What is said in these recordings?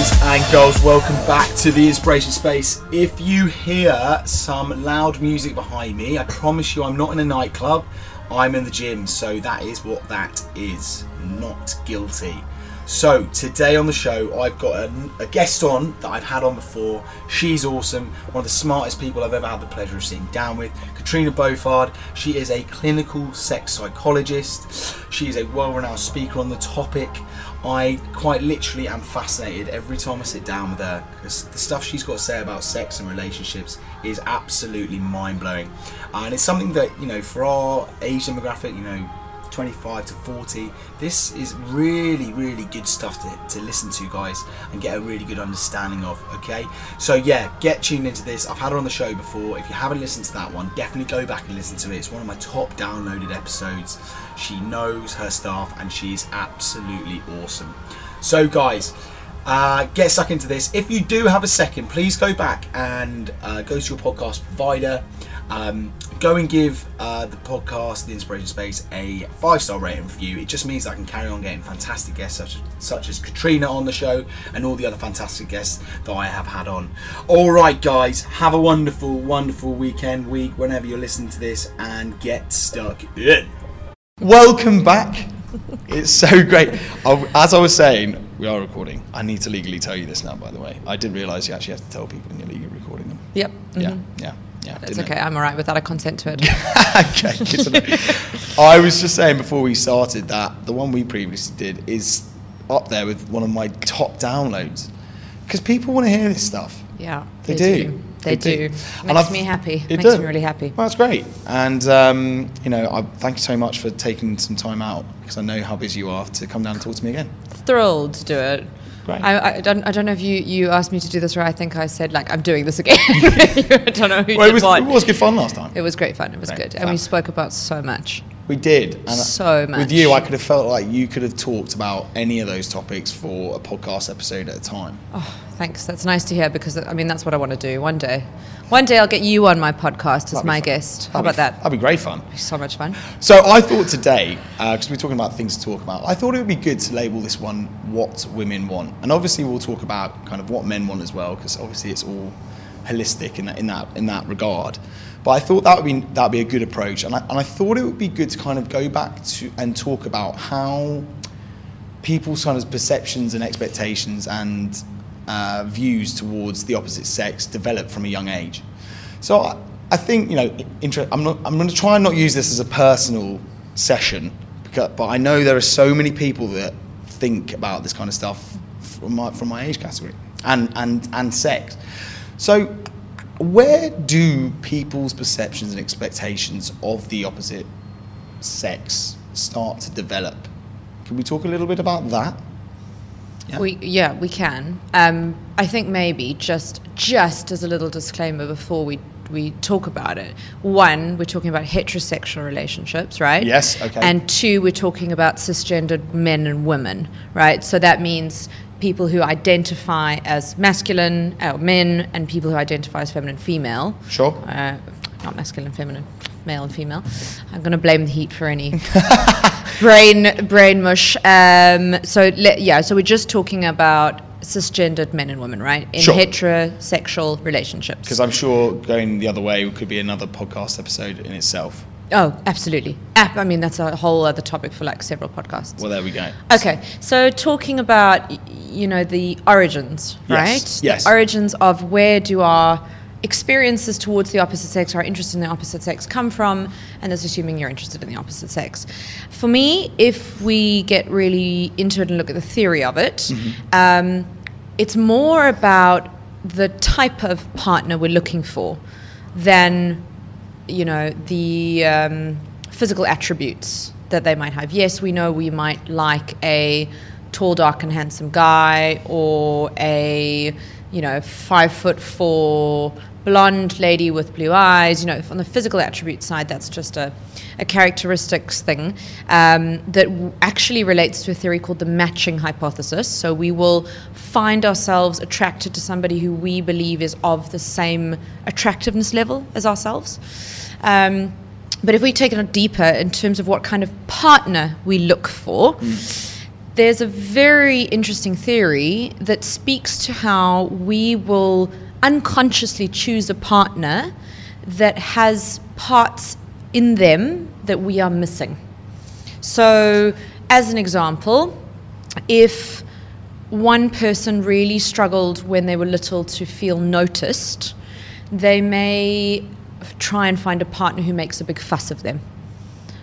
boys and girls, welcome back to the Inspiration Space. If you hear some loud music behind me, I promise you I'm not in a nightclub, I'm in the gym, so that is what that is. Not guilty. So, today on the show, I've got a, a guest on that I've had on before. She's awesome, one of the smartest people I've ever had the pleasure of sitting down with. Catriona Boffard. She is a clinical sex psychologist. She is a well renowned speaker on the topic. I quite literally am fascinated every time I sit down with her because the stuff she's got to say about sex and relationships is absolutely mind blowing. and it's something that, you know, for our age demographic, you know, 25 to 40. This is really, really good stuff to, to listen to, guys, and get a really good understanding of. Okay, so yeah, get tuned into this. I've had her on the show before. If you haven't listened to that one, definitely go back and listen to it. It's one of my top downloaded episodes. She knows her stuff and she's absolutely awesome. So, guys, uh, get stuck into this. If you do have a second, please go back and uh, go to your podcast provider. Um, go and give uh, the podcast, The Inspiration Space, a five star rating review. It just means I can carry on getting fantastic guests such as, such as Catriona on the show and all the other fantastic guests that I have had on. All right, guys, have a wonderful, wonderful weekend, week, whenever you're listening to this, and get stuck in. Welcome back. It's so great. As I was saying, we are recording. I need to legally tell you this now, by the way. I didn't realise you actually have to tell people when you're legally recording them. Yep. Mm-hmm. Yeah, yeah. Yeah, it's okay. I'm all right with that. I consent to it. okay. I was just saying before we started that the one we previously did is up there with one of my top downloads because people want to hear this stuff. Yeah, they, they do. do. They, they do. do. Makes me happy. It Makes does. me really happy. Well, that's great. And um, you know, I thank you so much for taking some time out because I know how busy you are to come down and talk to me again. Thrilled to do it. Great. I, I, don't, I don't know if you, you asked me to do this or I think I said, like, I'm doing this again. I don't know who well, did it was, what. It was good fun last time. It was great fun. It was great. good. And we spoke about so much. We did. And so much. With you, I could have felt like you could have talked about any of those topics for a podcast episode at a time. Oh, thanks. That's nice to hear because, I mean, that's what I want to do one day. One day I'll get you on my podcast as my guest. How that'd about that? That'd be great fun. So much fun. So I thought today, because uh, we're talking about things to talk about, I thought it would be good to label this one "What Women Want," and obviously we'll talk about kind of what men want as well, because obviously it's all holistic in that in that in that regard. But I thought that would be that would be a good approach, and I, and I thought it would be good to kind of go back to and talk about how people's kind of perceptions and expectations and uh, views towards the opposite sex develop from a young age. So I, I think you know, inter- I'm not. I'm going to try and not use this as a personal session, because, but I know there are so many people that think about this kind of stuff from my from my age category and and and sex. So where do people's perceptions and expectations of the opposite sex start to develop? Can we talk a little bit about that? Yeah. We yeah we can. Um, I think maybe just just as a little disclaimer before we we talk about it. One, we're talking about heterosexual relationships, right? Yes. Okay. And two, we're talking about cisgendered men and women, right? So that means people who identify as masculine, uh, men, and people who identify as feminine, female. Sure. Uh, not masculine, feminine, male and female. I'm going to blame the heat for any brain brain mush. Um, so le- yeah, so we're just talking about cisgendered men and women, right? In sure. heterosexual relationships. Because I'm sure going the other way could be another podcast episode in itself. Oh, absolutely. I mean, that's a whole other topic for like several podcasts. Well, there we go. Okay, so talking about you know the origins, yes. right? Yes. The origins of where do our experiences towards the opposite sex, our interest in the opposite sex come from, and that's assuming you're interested in the opposite sex. For me, if we get really into it and look at the theory of it, mm-hmm. um, it's more about the type of partner we're looking for than, you know, the um, physical attributes that they might have. Yes, we know we might like a tall, dark, and handsome guy or a you know, five foot four blonde lady with blue eyes. You know, on the physical attribute side, that's just a, a characteristics thing um, that w- actually relates to a theory called the matching hypothesis. So we will find ourselves attracted to somebody who we believe is of the same attractiveness level as ourselves. Um, but if we take it deeper in terms of what kind of partner we look for, mm there's a very interesting theory that speaks to how we will unconsciously choose a partner that has parts in them that we are missing. So, as an example, if one person really struggled when they were little to feel noticed, they may try and find a partner who makes a big fuss of them.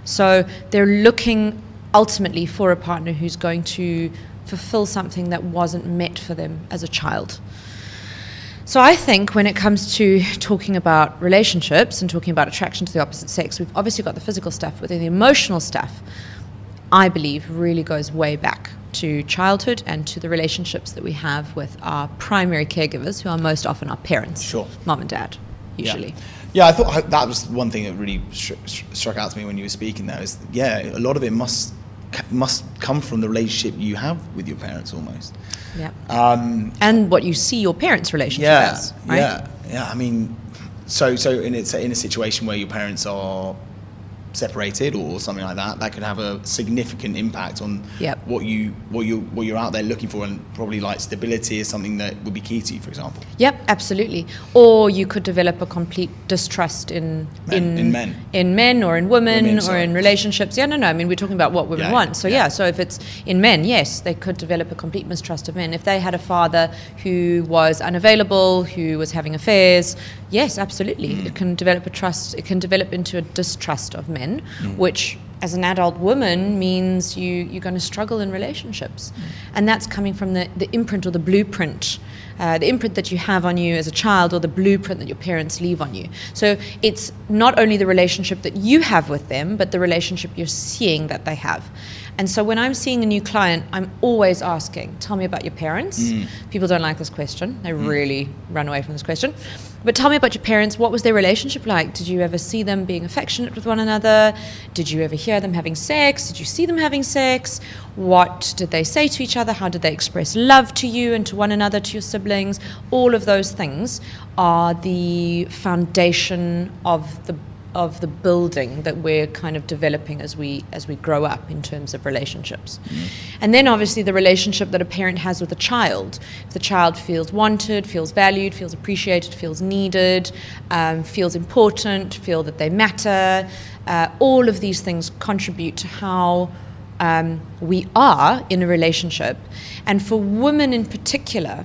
So they're looking ultimately for a partner who's going to fulfill something that wasn't met for them as a child. So I think when it comes to talking about relationships and talking about attraction to the opposite sex, we've obviously got the physical stuff, but then the emotional stuff, I believe, really goes way back to childhood and to the relationships that we have with our primary caregivers, who are most often our parents, Sure. mom and dad, usually. Yeah. Yeah, I thought that was one thing that really stru- stru- struck out to me when you were speaking. There is, yeah, a lot of it must must come from the relationship you have with your parents, almost. Yeah. Um, and what you see your parents' relationship yeah, as, right? yeah, yeah. I mean, so so in it's in a situation where your parents are separated or something like that, that could have a significant impact on Yep. what you what you what you're out there looking for, and probably like stability is something that would be key to you, for example. Yep, absolutely. Or you could develop a complete distrust in Men- in in men. in men or in women, Women, or sorry. in relationships. Yeah, no, no. I mean, we're talking about what women Yeah, want. So yeah. yeah. so if it's in men, yes, they could develop a complete mistrust of men. If they had a father who was unavailable, who was having affairs, yes, absolutely, Mm. it can develop a trust. It can develop into a distrust of men, Mm. which as an adult woman means you, you're going to struggle in relationships. Mm. And that's coming from the, the imprint or the blueprint, uh, the imprint that you have on you as a child or the blueprint that your parents leave on you. So it's not only the relationship that you have with them, but the relationship you're seeing that they have. And so when I'm seeing a new client, I'm always asking, tell me about your parents. People don't like this question. They really run away from this question. But tell me about your parents. What was their relationship like? Did you ever see them being affectionate with one another? Did you ever hear them having sex? Did you see them having sex? What did they say to each other? How did they express love to you and to one another, to your siblings? All of those things are the foundation of the of the building that we're kind of developing as we as we grow up in terms of relationships. And then obviously the relationship that a parent has with a child. If the child feels wanted, feels valued, feels appreciated, feels needed, um, feels important, feel that they matter, uh, all of these things contribute to how um, we are in a relationship. And for women in particular,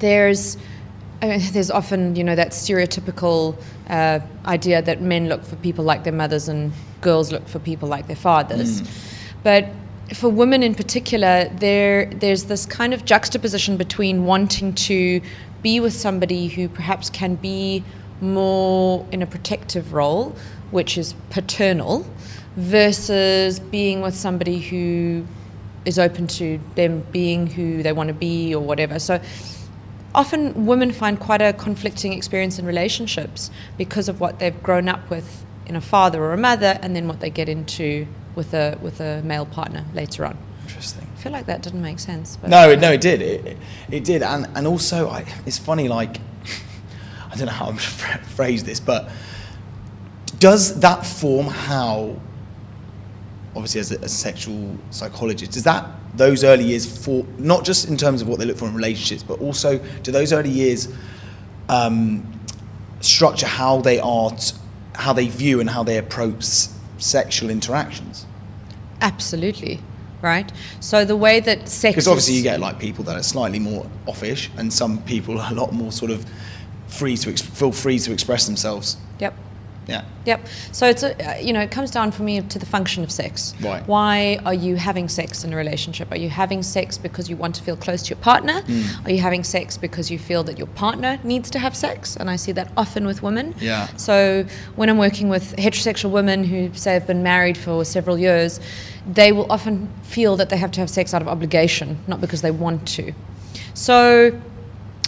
there's I mean, there's often you know that stereotypical uh, idea that men look for people like their mothers and girls look for people like their fathers, but for women in particular, there there's this kind of juxtaposition between wanting to be with somebody who perhaps can be more in a protective role, which is paternal, versus being with somebody who is open to them being who they want to be or whatever. So often women find quite a conflicting experience in relationships because of what they've grown up with in a father or a mother and then what they get into with a with a male partner later on. Interesting. I feel like that didn't make sense. But No, it- no, it did. It, it- it did, and and also, I, it's funny. Like, I don't know how I'm going to phrase this, but does that form how, obviously, as a, as a sexual psychologist, does that those early years for not just in terms of what they look for in relationships, but also do those early years um, structure how they are, t- how they view and how they approach s- sexual interactions? absolutely. Right? So the way that sex Because obviously you get like people that are slightly more offish, and some people are a lot more sort of free to ex- feel free to express themselves. Yep. Yeah. Yep. So it's a, uh, you know it comes down for me to the function of sex. Right. Why are you having sex in a relationship? Are you having sex because you want to feel close to your partner? Hmm. Are you having sex because you feel that your partner needs to have sex? And I see that often with women. Yeah. So when I'm working with heterosexual women who say have been married for several years, they will often feel that they have to have sex out of obligation, not because they want to. So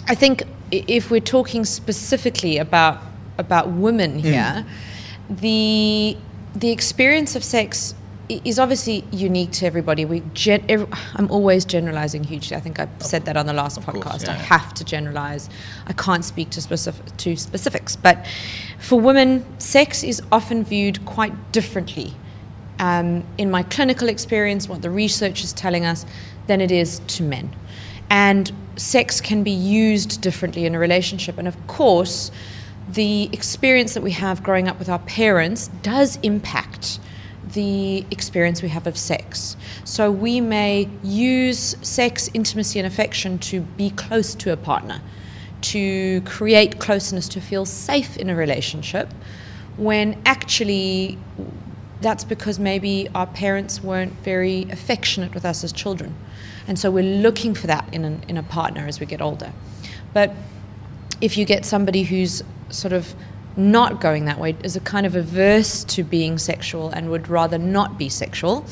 I think if we're talking specifically about about women here, the the experience of sex is obviously unique to everybody. We gen- ev- I'm always generalizing hugely. I think I said that on the last course, podcast. yeah, I have to generalize. I can't speak to specific to specifics, but for women, sex is often viewed quite differently um, in my clinical experience, what the research is telling us, than it is to men. And sex can be used differently in a relationship. And of course, the experience that we have growing up with our parents does impact the experience we have of sex. So we may use sex, intimacy, and affection to be close to a partner, to create closeness, to feel safe in a relationship, when actually that's because maybe our parents weren't very affectionate with us as children. And so we're looking for that in, an, in a partner as we get older. But if you get somebody who's sort of not going that way, is a kind of averse to being sexual and would rather not be sexual,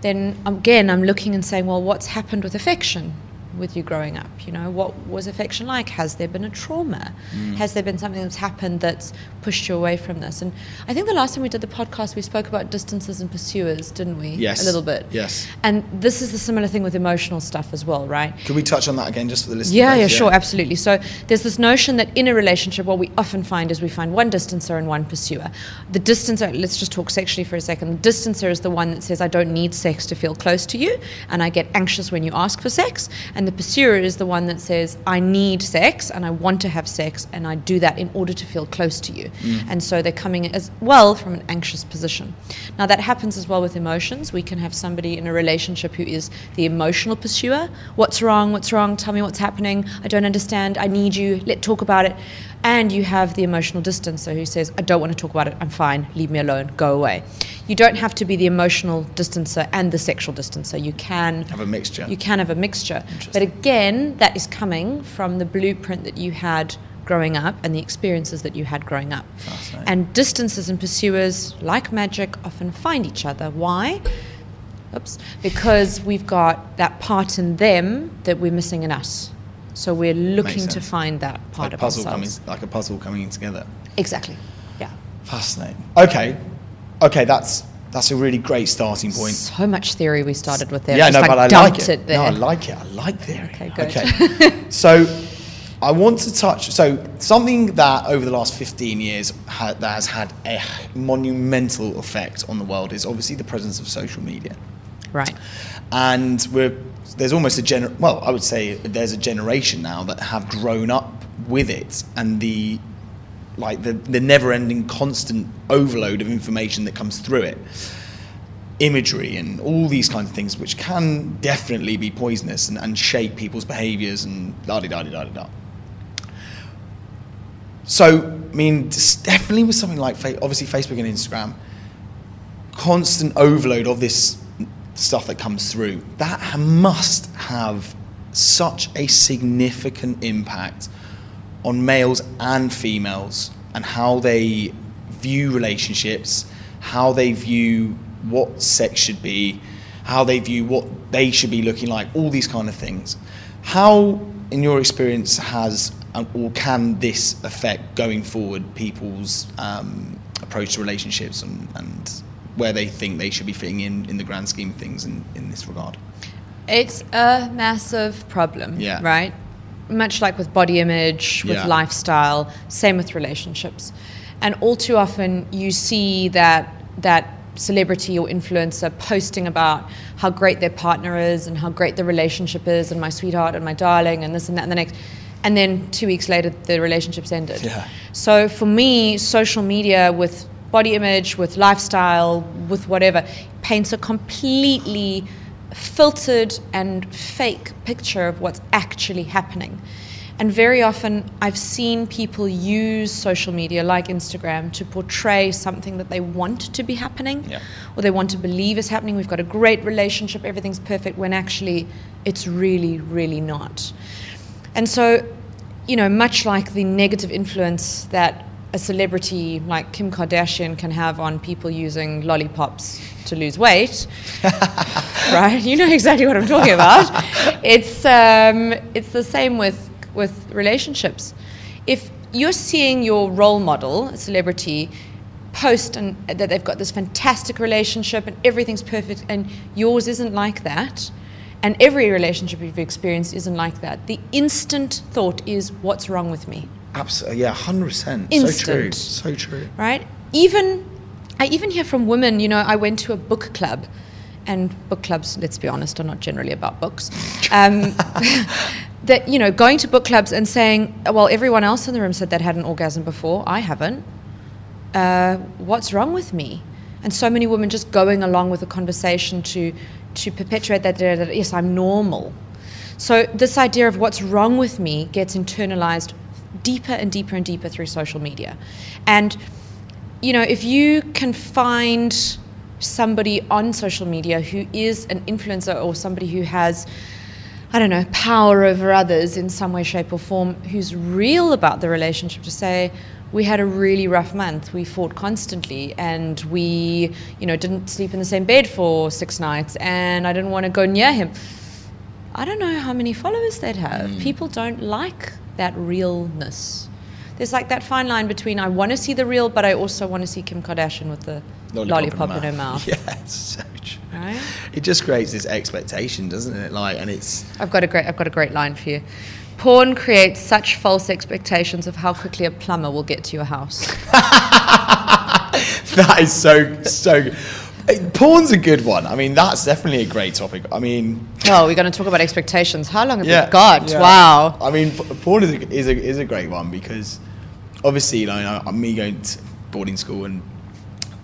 then again, I'm looking and saying, well, what's happened with affection? With you growing up? You know, what was affection like? Has there been a trauma? Mm. Has there been something that's happened that's pushed you away from this? And I think the last time we did the podcast, we spoke about distances and pursuers, didn't we? Yes. A little bit. Yes. And this is the similar thing with emotional stuff as well, right? Could we touch on that again just for the listeners? Yeah, yeah, yeah, sure, absolutely. So there's this notion that in a relationship, what we often find is we find one distancer and one pursuer. The distancer, let's just talk sexually for a second. The distancer is the one that says, I don't need sex to feel close to you, and I get anxious when you ask for sex. And the pursuer is the one that says, I need sex and I want to have sex and I do that in order to feel close to you. Mm. And so they're coming as well from an anxious position. Now, that happens as well with emotions. We can have somebody in a relationship who is the emotional pursuer. What's wrong? What's wrong? Tell me what's happening. I don't understand. I need you. Let's talk about it. And you have the emotional distancer who says, I don't want to talk about it. I'm fine. Leave me alone. Go away. You don't have to be the emotional distancer and the sexual distancer. You can have a mixture. You can have a mixture. But again, that is coming from the blueprint that you had growing up and the experiences that you had growing up. And distances and pursuers, like magic, often find each other. Why? Oops. Because we've got that part in them that we're missing in us. So we're looking to find that part like of puzzle ourselves. Coming, like a puzzle coming together. Exactly. Yeah. Fascinating. Okay. Okay, that's that's a really great starting point. So much theory we started with there. Yeah, no, like but I like it. it no, I like it. I like theory. Okay, good. Okay. so I want to touch so something that over the last 15 years ha- that has had a monumental effect on the world is obviously the presence of social media. Right. And we're there's almost a gener well, I would say there's a generation now that have grown up with it and the like the, the never-ending constant overload of information that comes through it. Imagery and all these kinds of things which can definitely be poisonous and, and shape people's behaviors and da da da da da. So i mean definitely with something like obviously facebook and instagram. Constant overload of this stuff that comes through, that must have such a significant impact on males and females and how they view relationships, how they view what sex should be, how they view what they should be looking like, all these kind of things. How, in your experience, has or can this affect going forward people's um, approach to relationships and, and where they think they should be fitting in in the grand scheme of things in, in this regard? It's a massive problem, yeah. right? Much like with body image, with yeah. lifestyle, same with relationships. And all too often you see that that celebrity or influencer posting about how great their partner is and how great the relationship is and my sweetheart and my darling and this and that and the next and then two weeks later the relationship's ended. Yeah. So for me, social media with body image, with lifestyle, with whatever, paints a completely filtered and fake picture of what's actually happening. And very often, I've seen people use social media like Instagram to portray something that they want to be happening yeah. or they want to believe is happening. We've got a great relationship, everything's perfect, when actually it's really, really not. And so, you know, much like the negative influence that a celebrity like Kim Kardashian can have on people using lollipops to lose weight, right? You know exactly what I'm talking about. It's um, it's the same with with relationships. If you're seeing your role model, a celebrity, post and that they've got this fantastic relationship and everything's perfect, and yours isn't like that, and every relationship you've experienced isn't like that, the instant thought is, "What's wrong with me?" Absolutely, yeah, hundred percent. Instant. So true. So true. Right? Even I even hear from women, you know, I went to a book club, and book clubs, let's be honest, are not generally about books. Um, that, you know, going to book clubs and saying, well, everyone else in the room said they'd had an orgasm before, I haven't. Uh, what's wrong with me? And so many women just going along with the conversation to, to perpetuate that, that, yes, I'm normal. So this idea of what's wrong with me gets internalized deeper and deeper and deeper through social media. And, you know, if you can find somebody on social media who is an influencer or somebody who has, I don't know, power over others in some way, shape, or form, who's real about the relationship to say, we had a really rough month. We fought constantly, and we, you know, didn't sleep in the same bed for six nights, and I didn't want to go near him. I don't know how many followers they'd have. Mm. People don't like that realness. There's like that fine line between I want to see the real, but I also want to see Kim Kardashian with the lollipop, lollipop in, her mouth. Yeah, it's so true. Right? It just creates this expectation, doesn't it? Like, and it's. I've got a great. I've got a great line for you. Porn creates such false expectations of how quickly a plumber will get to your house. that is so so. Porn's a good one. I mean, that's definitely a great topic. I mean, oh, we're going to talk about expectations. How long have yeah, we got? Yeah. Wow. I mean, porn is a, is a, is a great one because obviously, you know, me going to boarding school and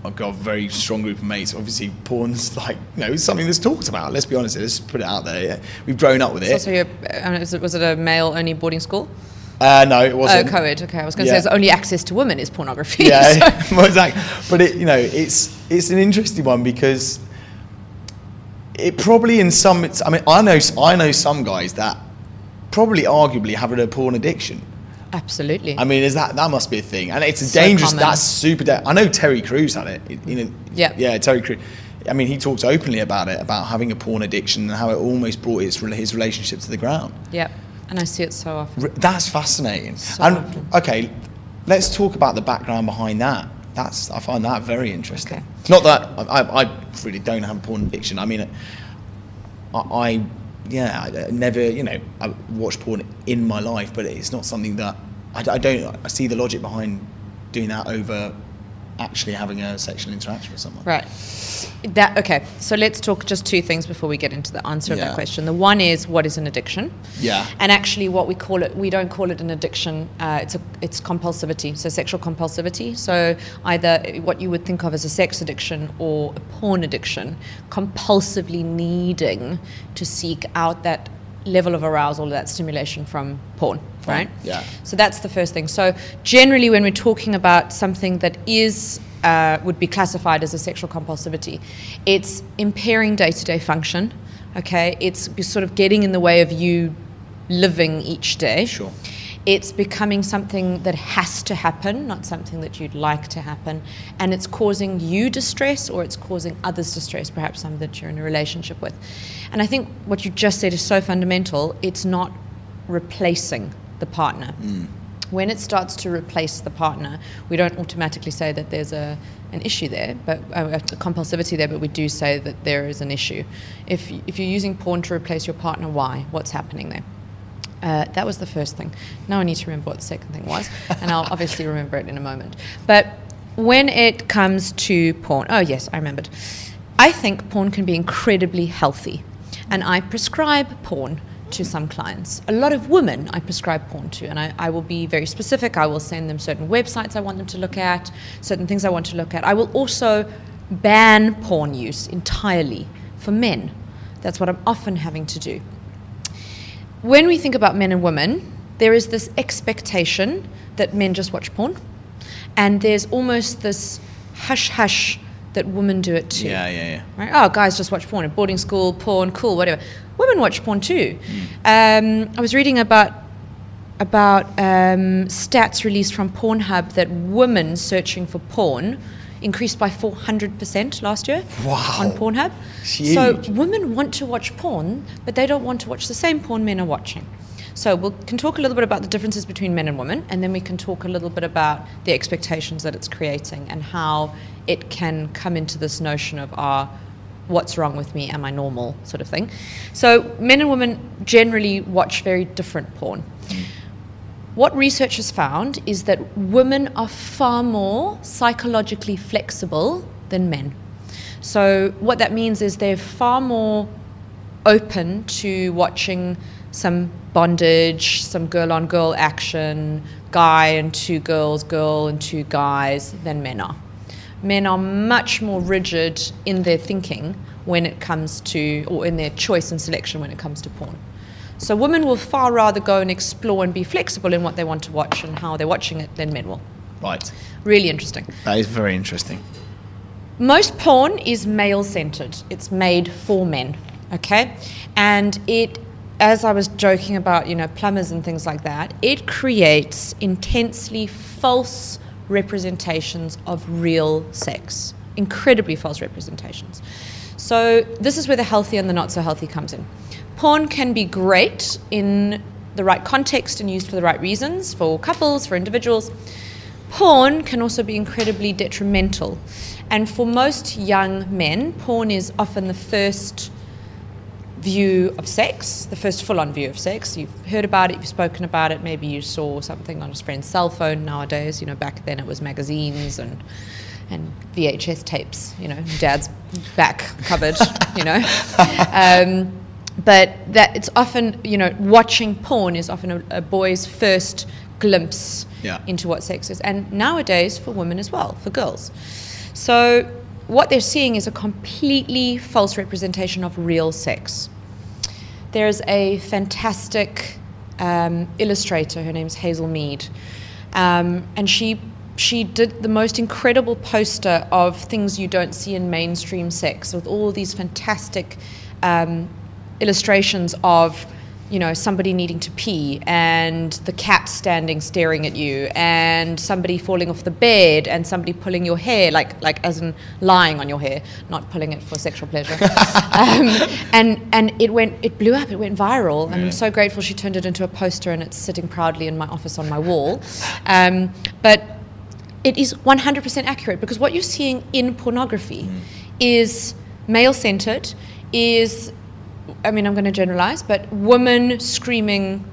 I've got a very strong group of mates. Obviously, porn's like you know something that's talked about. Let's be honest, let's put it out there. Yeah. We've grown up with it. So, um, it, was it a male only boarding school? Uh, no, it wasn't. Oh, co-ed. Okay, I was going to yeah. say it's only access to women is pornography. Yeah, so. exactly. But it, you know, it's it's an interesting one because it probably in some. I mean, I know I know some guys that probably arguably have a porn addiction. Absolutely. I mean, is that that must be a thing, and it's so dangerous. Common. That's super. Da- I know Terry Crews had it. You know, yeah, yeah, Terry Crews. I mean, he talks openly about it, about having a porn addiction and how it almost brought his his relationship to the ground. Yeah, and I see it so often. That's fascinating. So and often. okay, let's talk about the background behind that. That's I find that very interesting. Okay. Not that I, I really don't have a porn addiction. I mean, I, I yeah, I never, you know, I watch porn in my life, but it's not something that I, I don't. I see the logic behind doing that over actually having a sexual interaction with someone. Right. That okay. So let's talk just two things before we get into the answer yeah. of that question. The one is what is an addiction? Yeah. And actually, what we call it, we don't call it an addiction. Uh, it's a it's compulsivity. So sexual compulsivity. So either what you would think of as a sex addiction or a porn addiction, compulsively needing to seek out that level of arousal, that stimulation from porn, right? Yeah. So that's the first thing. So generally, when we're talking about something that is uh, would be classified as a sexual compulsivity, it's impairing day-to-day function. Okay, it's sort of getting in the way of you living each day. Sure. It's becoming something that has to happen, not something that you'd like to happen. And it's causing you distress or it's causing others distress, perhaps some that you're in a relationship with. And I think what you just said is so fundamental. It's not replacing the partner. Mm. When it starts to replace the partner, we don't automatically say that there's a, an issue there, but uh, a compulsivity there, but we do say that there is an issue. If, if you're using porn to replace your partner, why? What's happening there? Uh, that was the first thing. Now I need to remember what the second thing was, and I'll obviously remember it in a moment. But when it comes to porn, oh yes, I remembered. I think porn can be incredibly healthy, and I prescribe porn to some clients. A lot of women I prescribe porn to, and I, I, will be very specific. I will send them certain websites I want them to look at, certain things I want to look at. I will also ban porn use entirely for men. That's what I'm often having to do when we think about men and women, there is this expectation that men just watch porn, and there's almost this hush hush that women do it too. Yeah, yeah, yeah. Right? Oh, guys just watch porn at boarding school, porn, cool, whatever. Women watch porn too. Mm. Um, I was reading about about um, stats released from Pornhub that women searching for porn increased by 400% last year wow. on Pornhub. Huge. So women want to watch porn, but they don't want to watch the same porn men are watching. So we can talk a little bit about the differences between men and women, and then we can talk a little bit about the expectations that it's creating and how it can come into this notion of our ah, what's wrong with me? Am I normal? Sort of thing. So men and women generally watch very different porn. what research has found is that women are far more psychologically flexible than men. So, what that means is they're far more open to watching some bondage, some girl on girl action, guy and two girls, girl and two guys than men are. Men are much more rigid in their thinking when it comes to, or in their choice and selection when it comes to porn. So women will far rather go and explore and be flexible in what they want to watch and how they're watching it than men will. Right. Really interesting. That is very interesting. Most porn is male centered, it's made for men, okay? And it, as I was joking about, you know, plumbers and things like that, it creates intensely false representations of real sex, incredibly false representations. So, this is where the healthy and the not so healthy comes in. Porn can be great in the right context and used for the right reasons for couples, for individuals. Porn can also be incredibly detrimental. And for most young men, porn is often the first view of sex, the first full on view of sex. You've heard about it, you've spoken about it, maybe you saw something on a friend's cell phone nowadays. You know, back then it was magazines and and VHS tapes, you know, dad's back cupboard, you know. Um, but that it's often, you know, watching porn is often a, a boy's first glimpse Yeah. into what sex is. And nowadays for women as well, for girls. So what they're seeing is a completely false representation of real sex. There's a fantastic um, illustrator. Her name's Hazel Mead, um, and she she did the most incredible poster of things you don't see in mainstream sex, with all these fantastic um, illustrations of you know somebody needing to pee and the cat standing staring at you and somebody falling off the bed and somebody pulling your hair like like as in lying on your hair not pulling it for sexual pleasure. Um, and and it went it blew up it went viral. And Yeah. i'm so grateful she turned it into a poster and it's sitting proudly in my office on my wall. Um, but it is 100% accurate because what you're seeing in pornography is male centered, is, I mean, I'm going to generalize, but women screaming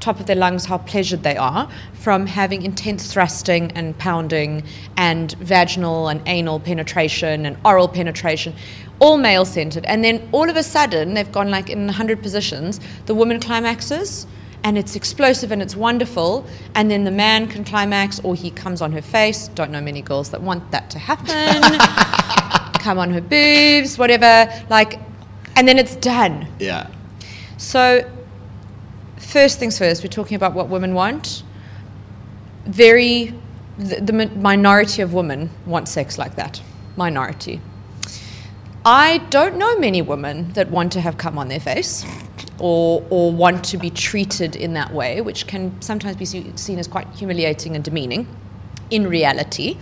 top of their lungs how pleasured they are from having intense thrusting and pounding and vaginal and anal penetration and oral penetration all male centered and then all of a sudden they've gone like in 100 positions the woman climaxes and it's explosive and it's wonderful and then the man can climax or he comes on her face. Don't know many girls that want that to happen. Come on her boobs whatever. Like and then it's done Yeah. so first things first we're talking about what women want very the, the minority of women want sex like that minority I don't know many women that want to have cum on their face or, or want to be treated in that way, which can sometimes be seen as quite humiliating and demeaning in reality.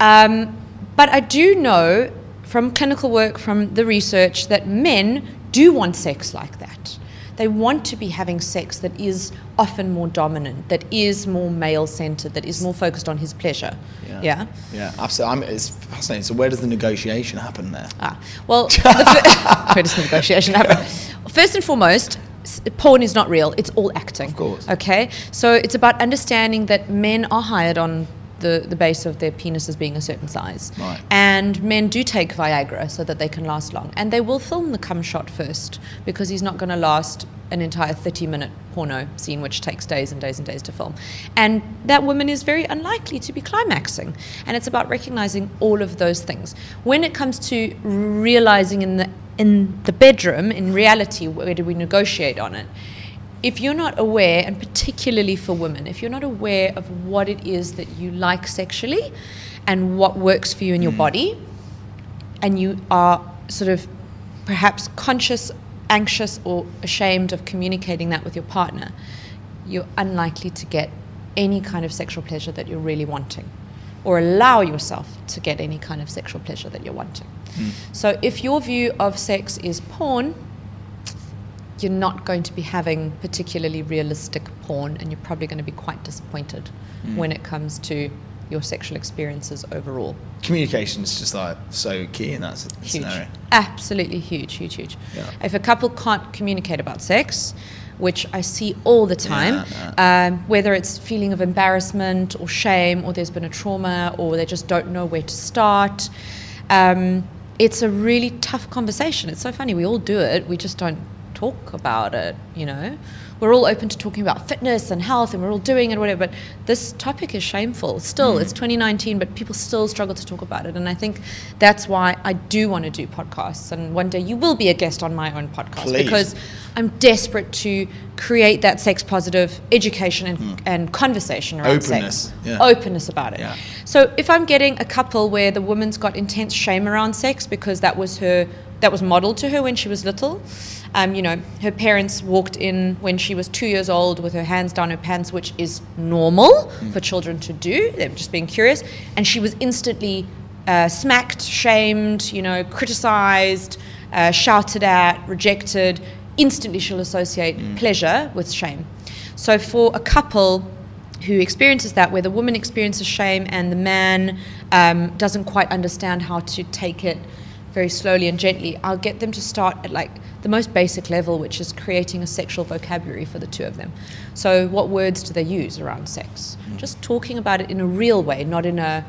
Um, but I do know from clinical work, from the research, that men do want sex like that. They want to be having sex that is often more dominant, that is more male centered, that is more focused on his pleasure. yeah? Yeah, absolutely. I'm, it's fascinating. So, where does the negotiation happen there? Ah, well, the where does the negotiation happen? First and foremost, porn is not real. It's all acting. Of course. Okay, so it's about understanding that men are hired on the, the base of their penis penises being a certain size, Right. and men do take Viagra so that they can last long, and they will film the cum shot first because he's not going to last an entire 30 minute porno scene which takes days and days and days to film. And that woman is very unlikely to be climaxing. And it's about recognizing all of those things. When it comes to realizing in the in the bedroom in reality where do we negotiate on it if you're not aware, and particularly for women, if you're not aware of what it is that you like sexually and what works for you in your mm. body, and you are sort of perhaps conscious, anxious, or ashamed of communicating that with your partner, you're unlikely to get any kind of sexual pleasure that you're really wanting or allow yourself to get any kind of sexual pleasure that you're wanting. Mm. So if your view of sex is porn, you're not going to be having particularly realistic porn and you're probably going to be quite disappointed when it comes to your sexual experiences overall. Communication is just like so key in that Huge. scenario. Absolutely huge, huge, huge. Yeah. If a couple can't communicate about sex, which I see all the time, Um, whether it's feeling of embarrassment or shame, or there's been a trauma, or they just don't know where to start. Um, it's a really tough conversation. It's so funny. We all do it. We just don't talk about it, you know. We're all open to talking about fitness and health and we're all doing it, whatever. But this topic is shameful. Still, mm. it's 2019, but people still struggle to talk about it. And I think that's why I do want to do podcasts. And one day you will be a guest on my own podcast Please. because I'm desperate to create that sex positive education and, mm. and conversation around Openness, sex. yeah. Openness about it. Yeah. So if I'm getting a couple where the woman's got intense shame around sex because that was her that was modeled to her when she was little. Um, you know, her parents walked in when she was two years old with her hands down her pants, which is normal for children to do. They're just being curious, and she was instantly uh, smacked, shamed, you know, criticized, uh, shouted at, rejected. Instantly, she'll associate pleasure with shame. So for a couple who experiences that, where the woman experiences shame and the man um, doesn't quite understand how to take it very slowly and gently, I'll get them to start at like the most basic level, which is creating a sexual vocabulary for the two of them. So, what words do they use around sex? Just talking about it in a real way, not in a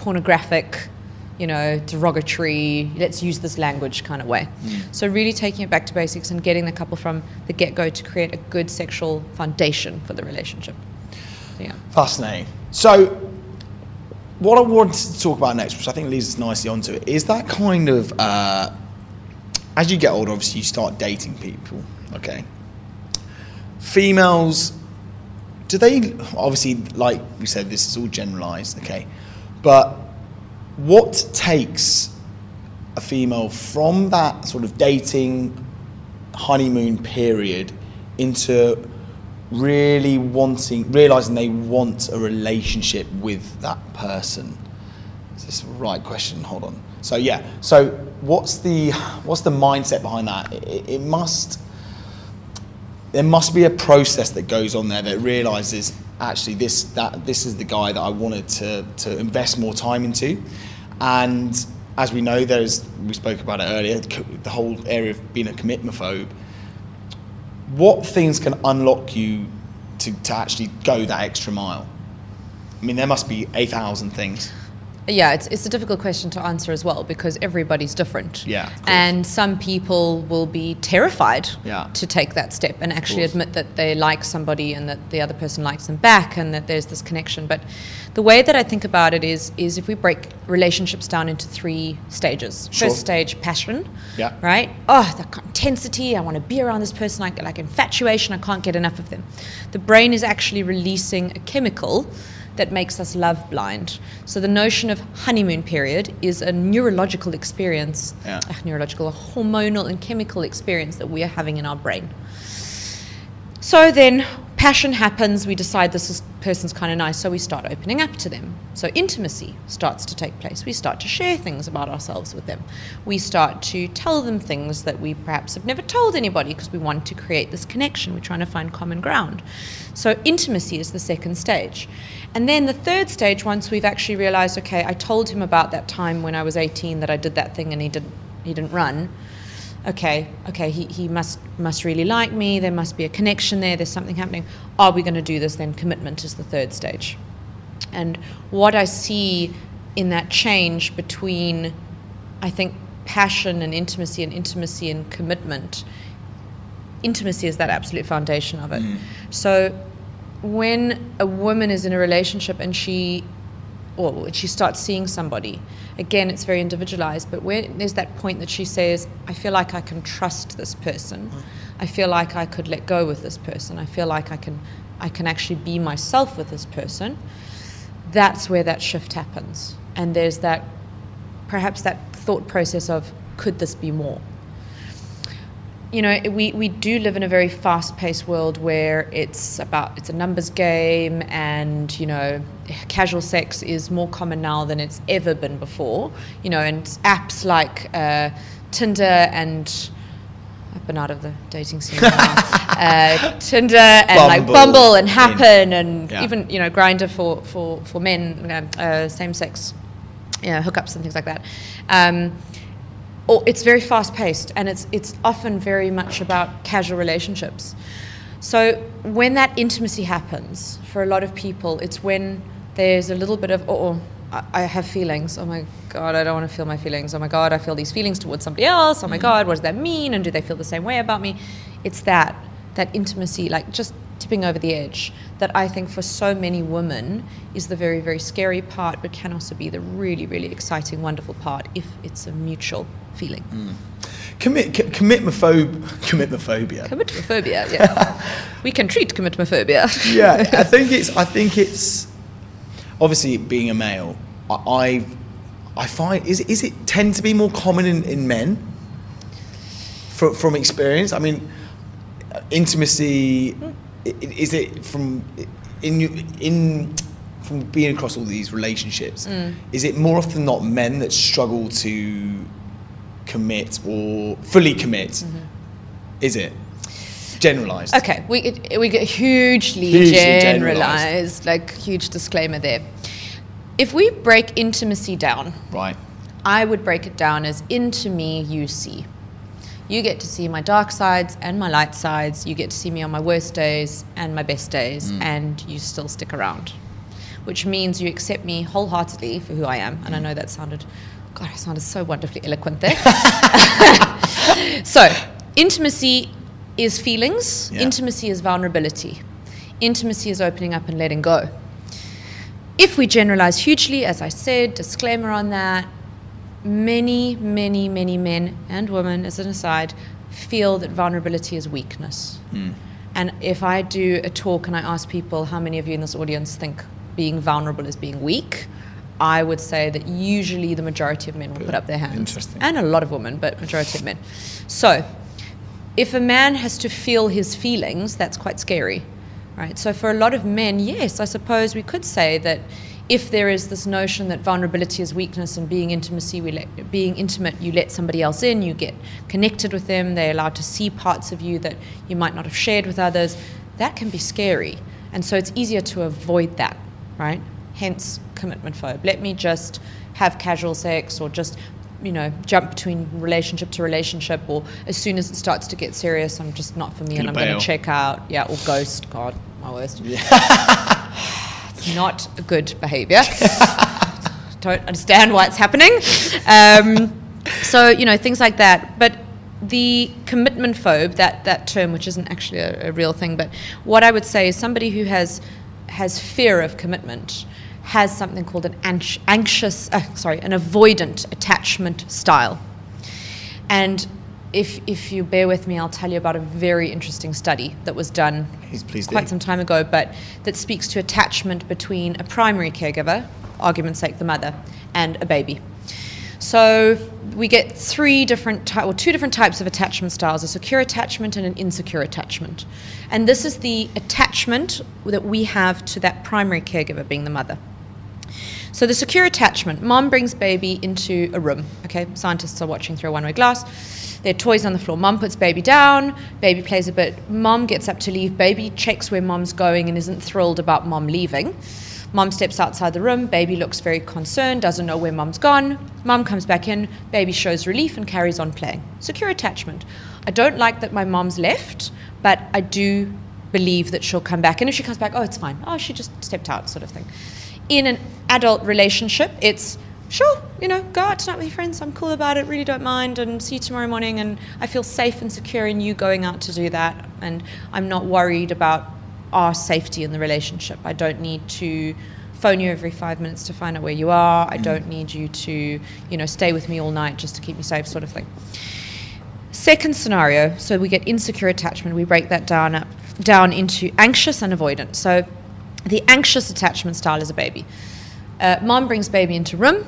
pornographic, you know, derogatory, let's use this language kind of way. So, really taking it back to basics and getting the couple from the get go to create a good sexual foundation for the relationship. Yeah. Fascinating. So, what I wanted to talk about next, which I think leads us nicely onto it, is that kind of uh, as you get older, obviously you start dating people. Okay. Females, do they obviously like we said this is all generalized, okay, but what takes a female from that sort of dating honeymoon period into really wanting, realizing they want a relationship with that person? Is this the right question? Hold on. So yeah. So what's the what's the mindset behind that? It, it must there must be a process that goes on there that realizes actually this that this is the guy that I wanted to to invest more time into, and as we know, there's we spoke about it earlier, the whole area of being a commitment phobe. What things can unlock you to, to actually go that extra mile? I mean, there must be a thousand things. Yeah, it's, it's a difficult question to answer as well because everybody's different. Yeah. And some people will be terrified Yeah. to take that step and actually admit that they like somebody and that the other person likes them back and that there's this connection. But the way that I think about it is is if we break relationships down into three stages. Sure. First stage, passion. Yeah. Right? Oh, the intensity, I want to be around this person, like, like infatuation, I can't get enough of them. The brain is actually releasing a chemical that makes us love blind. So the notion of honeymoon period is a neurological experience, Yeah. a neurological, a hormonal and chemical experience that we are having in our brain. So then passion happens, we decide this is, person's kind of nice, so we start opening up to them. So intimacy starts to take place. We start to share things about ourselves with them. We start to tell them things that we perhaps have never told anybody because we want to create this connection. We're trying to find common ground. So intimacy is the second stage. And then the third stage, once we've actually realized, okay, I told him about that time when I was 18 that I did that thing and he didn't, he didn't run okay, okay, he, he must must really like me. There must be a connection there. There's something happening. Are we going to do this? Then commitment is the third stage. And what I see in that change between, I think, passion and intimacy, and intimacy and commitment. Intimacy is that absolute foundation of it. Mm. So, when a woman is in a relationship and she or when she starts seeing somebody, again, it's very individualized, but when there's that point that she says, I feel like I can trust this person. I feel like I could let go with this person. I feel like I can, I can actually be myself with this person. That's where that shift happens. And there's that, perhaps that thought process of, could this be more? you know, we, we do live in a very fast paced world where it's about it's a numbers game and, you know, casual sex is more common now than it's ever been before. You know, and apps like uh, Tinder and I've been out of the dating scene now. uh, Tinder and like Bumble. Bumble and Happn and Yeah. even, you know, Grindr for, for, for men, uh, same sex you know, hookups and things like that. Um, or it's very fast paced and it's it's often very much about casual relationships. So when that intimacy happens for a lot of people, it's when there's a little bit of oh, oh, I I have feelings. Oh my god, I don't want to feel my feelings. Oh my god, I feel these feelings towards somebody else. Oh my mm. god, what does that mean? And do they feel the same way about me? It's that that intimacy, like just tipping over the edge, that I think for so many women is the very very scary part, but can also be the really really exciting, wonderful part if it's a mutual feeling. Mm. Commit, c- commitmophobe, commitmophobia. Commitmophobia, yeah. we can treat commitmophobia. yeah, I think it's. I think it's. Obviously, being a male, I, I, find is it, is it tend to be more common in, in men. From from experience, I mean, intimacy. Is it from in in from being across all these relationships? Mm. Is it more often not men that struggle to commit or fully commit? Mm-hmm. Is it generalized? Okay, we it, we get hugely, Hugely generalized, like huge disclaimer there. If we break intimacy down, Right. I would break it down as into me you see. You get to see my dark sides and my light sides. You get to see me on my worst days and my best days, mm. and you still stick around, which means you accept me wholeheartedly for who I am. And I mm. know that sounded, God, I sounded so wonderfully eloquent there. so, intimacy is feelings. Yeah. Intimacy is vulnerability. Intimacy is opening up and letting go. If we generalize hugely, as I said, disclaimer on that, many, many, many men and women, as an aside, feel that vulnerability is weakness. Hmm. And if I do a talk and I ask people how many of you in this audience think being vulnerable is being weak, I would say that usually the majority of men will put up their hands. Interesting. And a lot of women, but majority of men. So, if a man has to feel his feelings, that's quite scary, right? So for a lot of men, yes, I suppose we could say that if there is this notion that vulnerability is weakness and being intimacy, let, being intimate, you let somebody else in, you get connected with them, they're allowed to see parts of you that you might not have shared with others. That can be scary, and so it's easier to avoid that, right? Hence commitment phobe. Let me just have casual sex or just you know, jump between relationship to relationship, or as soon as it starts to get serious, I'm just not for me, and I'm going to check out. Yeah, or ghost. God, my worst. it's not a good behaviour. Don't understand why it's happening. Um, so you know, things like that. But the commitment phobe, that that term, which isn't actually a, a real thing, but what I would say is somebody who has has fear of commitment has something called an anx- anxious, uh, sorry, an avoidant attachment style. And if, if you bear with me, I'll tell you about a very interesting study that was done Please- please do. quite some time ago, but that speaks to attachment between a primary caregiver, argument's sake, the mother, and a baby. So we get three different, ty- or two different types of attachment styles: a secure attachment and an insecure attachment. And this is the attachment that we have to that primary caregiver, being the mother. So the secure attachment, mom brings baby into a room. Okay, scientists are watching through a one-way glass. There are toys on the floor. Mom puts baby down. Baby plays a bit. Mom gets up to leave. Baby checks where mom's going and isn't thrilled about mom leaving. Mom steps outside the room. Baby looks very concerned, doesn't know where mom's gone. Mom comes back in. Baby shows relief and carries on playing. Secure attachment. I don't like that my mom's left, but I do believe that she'll come back. And if she comes back, oh, it's fine. Oh, she just stepped out, sort of thing. In an adult relationship, it's sure, you know, go out tonight with your friends. I'm cool about it, really don't mind, and see you tomorrow morning. And I feel safe and secure in you going out to do that. And I'm not worried about our safety in the relationship. I don't need to phone you every five minutes to find out where you are. I don't mm. need you to, you know, stay with me all night just to keep me safe, sort of thing. Second scenario, so we get insecure attachment. We break that down up down into anxious and avoidant. So the anxious attachment style is a baby. Uh, mom brings baby into room.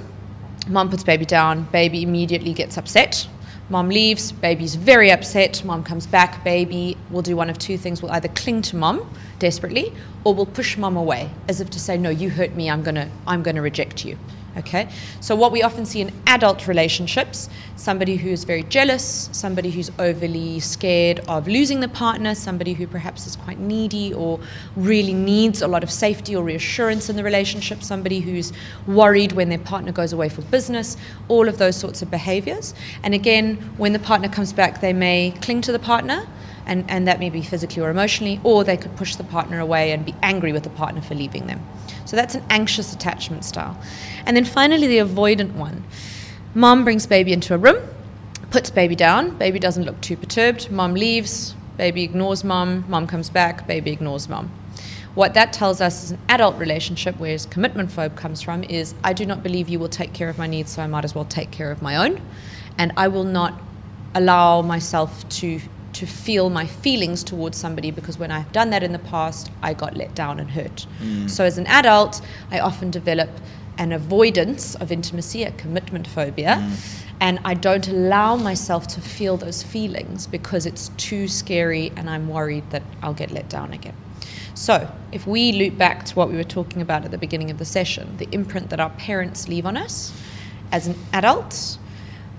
Mom puts baby down. Baby immediately gets upset. Mom leaves. Baby's very upset. Mom comes back. Baby will do one of two things. Will either cling to mom desperately, or will push mum away as if to say, "No, you hurt me. I'm gonna, I'm gonna reject you." Okay, so what we often see in adult relationships somebody who's very jealous, somebody who's overly scared of losing the partner, somebody who perhaps is quite needy or really needs a lot of safety or reassurance in the relationship, somebody who's worried when their partner goes away for business, all of those sorts of behaviors. And again, when the partner comes back, they may cling to the partner. And, and that may be physically or emotionally, or they could push the partner away and be angry with the partner for leaving them. So that's an anxious attachment style. And then finally, the avoidant one. Mom brings baby into a room, puts baby down, baby doesn't look too perturbed, mom leaves, baby ignores mom, mom comes back, baby ignores mom. What that tells us is an adult relationship, where whereas commitment phobe comes from, is I do not believe you will take care of my needs, so I might as well take care of my own. And I will not allow myself to to feel my feelings towards somebody because when I've done that in the past, I got let down and hurt. Mm. So as an adult, I often develop an avoidance of intimacy, a commitment phobia. Mm. And I don't allow myself to feel those feelings because it's too scary and I'm worried that I'll get let down again. So, if we loop back to what we were talking about at the beginning of the session, the imprint that our parents leave on us as an adult,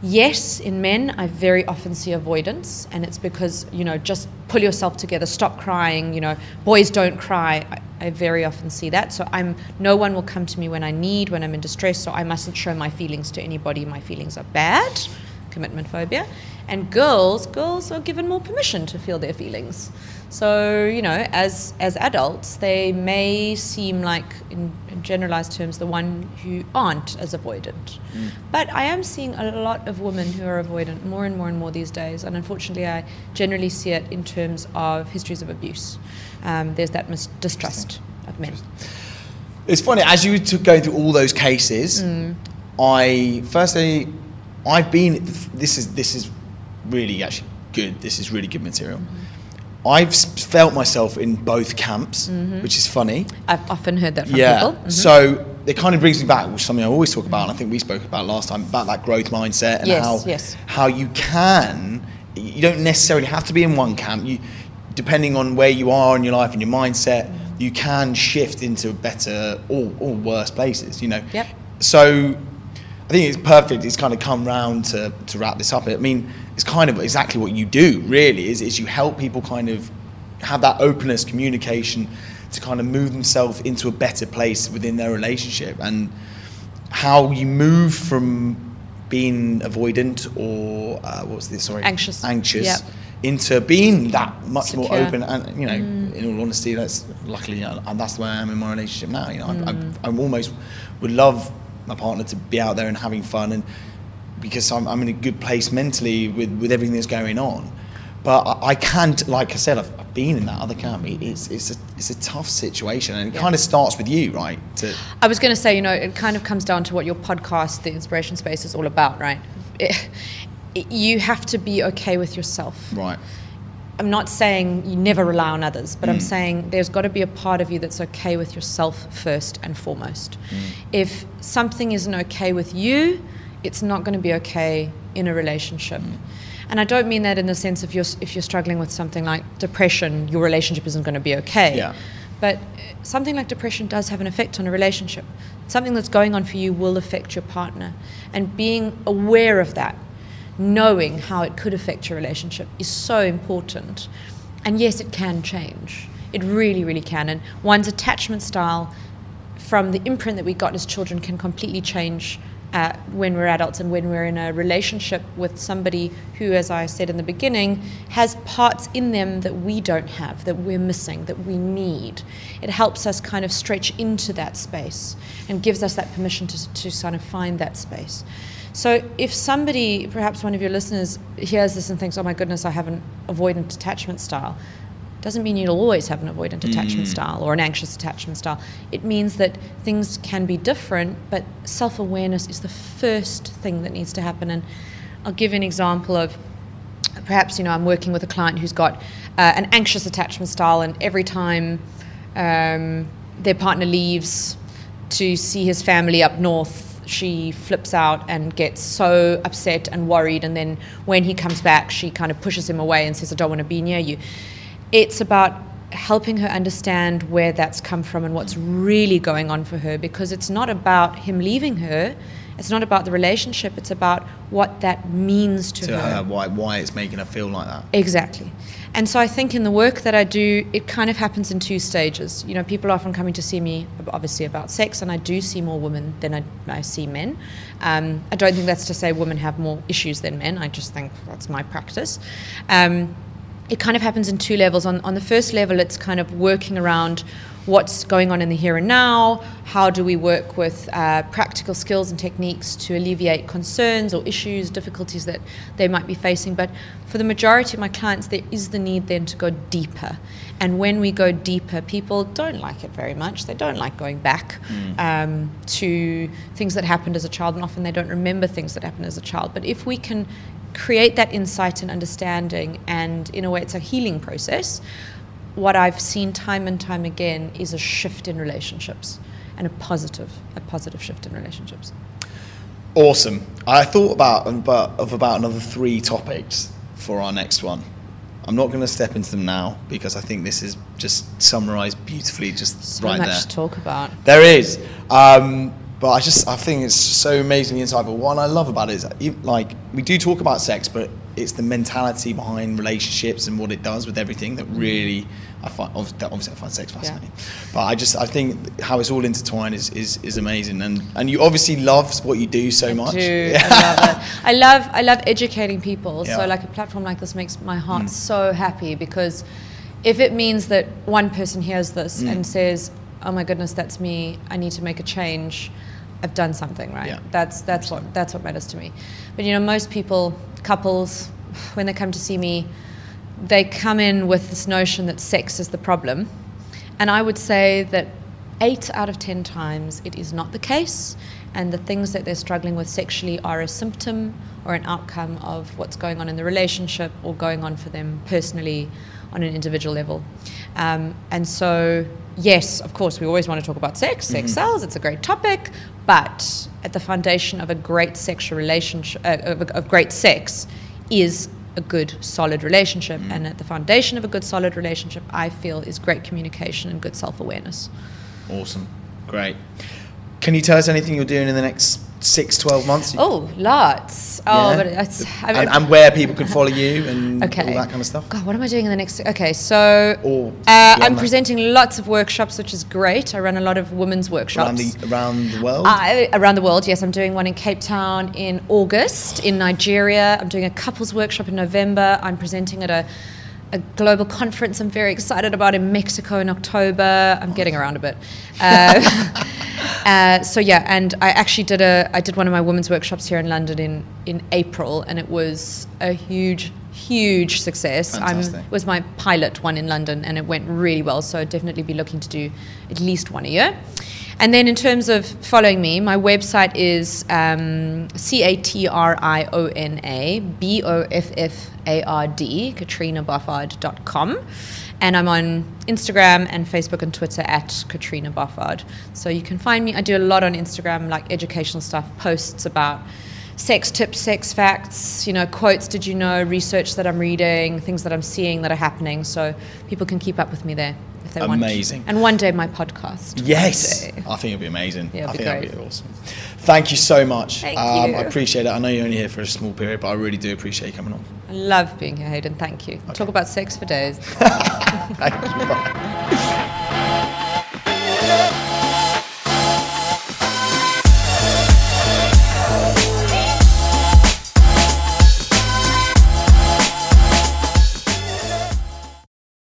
Yes, in men, I very often see avoidance, and it's because, you know, just pull yourself together, stop crying, you know, boys don't cry. I, I, very often see that. So I'm, no one will come to me when I need, when I'm in distress, so I mustn't show my feelings to anybody. My feelings are bad, commitment phobia. And girls, girls are given more permission to feel their feelings. So, you know, as, as adults, they may seem like, in, in generalized terms, the one who aren't as avoidant. Mm. But I am seeing a lot of women who are avoidant more and more and more these days. And unfortunately, I generally see it in terms of histories of abuse. Um, there's that mis- distrust of men. It's funny, as you were going through all those cases, mm. I, firstly, I've been, this is, this is really actually good, this is really good material. Mm-hmm I've felt myself in both camps, mm-hmm. which is funny. I've often heard that from yeah. people. Mm-hmm. So it kind of brings me back, which is something I always talk about, and I think we spoke about last time, about that growth mindset and yes, how yes. how you can you don't necessarily have to be in one camp. You depending on where you are in your life and your mindset, you can shift into better or, or worse places, you know. Yep. So I think it's perfect. It's kind of come round to, to wrap this up. I mean, it's kind of exactly what you do, really, is, is you help people kind of have that openness, communication, to kind of move themselves into a better place within their relationship. And how you move from being avoidant or, uh, what's this, sorry? Anxious. Anxious. Yep. Into being that much Secure. more open, and you know, mm. in all honesty, that's luckily, you know, that's the way I am in my relationship now. You know, mm. I, I, I almost would love my partner to be out there and having fun and because I'm, I'm in a good place mentally with, with everything that's going on. But I, I can't, like I said, I've, I've, been in that other camp. It's, it's, a, it's a tough situation and it yeah. kind of starts with you, right? To I was going to say, you know, it kind of comes down to what your podcast, The Inspiration Space, is all about, right? It, it, you have to be okay with yourself. Right. I'm not saying you never rely on others, but mm. I'm saying there's got to be a part of you that's okay with yourself first and foremost. Mm. If something isn't okay with you, it's not going to be okay in a relationship. Mm. And I don't mean that in the sense of you're, if you're struggling with something like depression, your relationship isn't going to be okay. Yeah. But something like depression does have an effect on a relationship. Something that's going on for you will affect your partner. And being aware of that knowing how it could affect your relationship is so important. And yes, it can change. It really, really can. And one's attachment style from the imprint that we got as children can completely change uh, when we're adults and when we're in a relationship with somebody who, as I said in the beginning, has parts in them that we don't have, that we're missing, that we need. It helps us kind of stretch into that space and gives us that permission to, to kind of find that space. So if somebody, perhaps one of your listeners, hears this and thinks, "Oh my goodness, I have an avoidant attachment style," doesn't mean you'll always have an avoidant attachment mm. style or an anxious attachment style. It means that things can be different, but self-awareness is the first thing that needs to happen. And I'll give an example of perhaps you know I'm working with a client who's got uh, an anxious attachment style, and every time um, their partner leaves to see his family up north she flips out and gets so upset and worried. And then when he comes back, she kind of pushes him away and says, I don't want to be near you. It's about helping her understand where that's come from and what's really going on for her because it's not about him leaving her it's not about the relationship it's about what that means to, to her her, why why it's making her feel like that. Exactly. And so I think in the work that I do, it kind of happens in two stages. You know, people are often coming to see me, obviously, about sex, and I do see more women than I, I see men. Um, I don't think that's to say women have more issues than men. I just think that's my practice. Um, it kind of happens in two levels. On, on the first level, it's kind of working around what's going on in the here and now, how do we work with uh, practical skills and techniques to alleviate concerns or issues, difficulties that they might be facing. But for the majority of my clients, there is the need then to go deeper. And when we go deeper, people don't like it very much. They don't like going back um, to things that happened as a child, and often they don't remember things that happened as a child. But if we can create that insight and understanding, and in a way, it's a healing process what I've seen time and time again is a shift in relationships and a positive, a positive shift in relationships. Awesome. I thought about about of about another three topics for our next one. I'm not going to step into them now because I think this is just summarised beautifully, just So right much to talk about. There is, um, but I just I think it's so amazingly insightful. What I love about it is like we do talk about sex, but it's the mentality behind relationships and what it does with everything that really I find that obviously I find sex fascinating. But I just I think how it's all intertwined is, is, is amazing, and and you obviously love what you do so much. do. I love it. I love I love educating people. Yeah. So like a platform like this makes my heart mm. so happy because if it means that one person hears this mm. and says, "Oh my goodness, that's me. I need to make a change." I've done something right. Yeah. That's that's what that's what matters to me. But you know, most people, couples, when they come to see me, they come in with this notion that sex is the problem. And I would say that eight out of 10 times it is not the case. And the things that they're struggling with sexually are a symptom or an outcome of what's going on in the relationship or going on for them personally on an individual level. Um, and so, yes, of course, we always want to talk about sex. Sex sells, it's a great topic. But at the foundation of a great sexual relationship, uh, of, of great sex, is a good solid relationship. And at the foundation of a good solid relationship i feel is great communication and good self-awareness. Awesome, great. Can you tell us anything you're doing in the next six, 12 months? oh lots oh Yeah? but it's I mean, and, and where people can follow you and okay all that kind of stuff. god what am i doing in the next okay so Or uh, i'm presenting lots of workshops which is great i run a lot of women's workshops around the around the world. Uh, around the world, yes. I'm doing one in Cape Town in August, in Nigeria. I'm doing a couples workshop in November. I'm presenting at a, a global conference I'm very excited about in Mexico in October. I'm getting around a bit. Uh, uh, so yeah, and I actually did a I did one of my women's workshops here in London in in April, and it was a huge huge success. I'm, it was my pilot one in London, and it went really well. So I'd definitely be looking to do at least one a year. And then in terms of following me, my website is um, C A T R I O N A B O F F A R D, catrionaboffard.com. And I'm on Instagram and Facebook and Twitter at Catriona Boffard. So you can find me. I do a lot on Instagram, like educational stuff, posts about sex tips, sex facts, you know, quotes, did you know, research that I'm reading, things that I'm seeing that are happening. So people can keep up with me there if they want. Amazing. And one day my podcast. Yes, I think it'll be amazing. Yeah, I be think that'll be awesome. Thank you so much. Thank um, you. I appreciate it. I know you're only here for a small period, but I really do appreciate you coming on. I love being here, Hayden. Thank you. Talk about sex for days. Thank you.